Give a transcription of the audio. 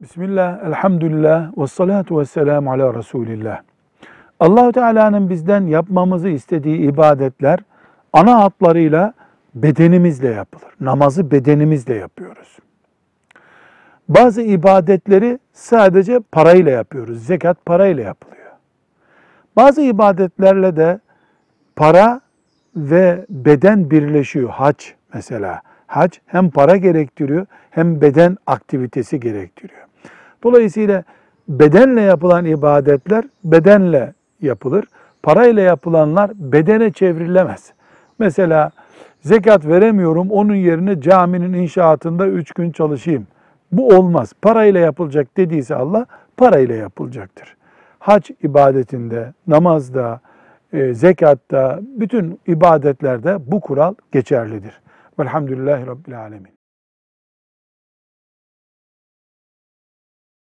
Bismillah, elhamdülillah, ve salatu ve selamu ala Resulillah. allah Teala'nın bizden yapmamızı istediği ibadetler ana hatlarıyla bedenimizle yapılır. Namazı bedenimizle yapıyoruz. Bazı ibadetleri sadece parayla yapıyoruz. Zekat parayla yapılıyor. Bazı ibadetlerle de para ve beden birleşiyor. Hac mesela. Hac hem para gerektiriyor hem beden aktivitesi gerektiriyor. Dolayısıyla bedenle yapılan ibadetler bedenle yapılır. Parayla yapılanlar bedene çevrilemez. Mesela zekat veremiyorum onun yerine caminin inşaatında üç gün çalışayım. Bu olmaz. Parayla yapılacak dediyse Allah parayla yapılacaktır. Hac ibadetinde, namazda, e, zekatta, bütün ibadetlerde bu kural geçerlidir. Velhamdülillahi Rabbil Alemin.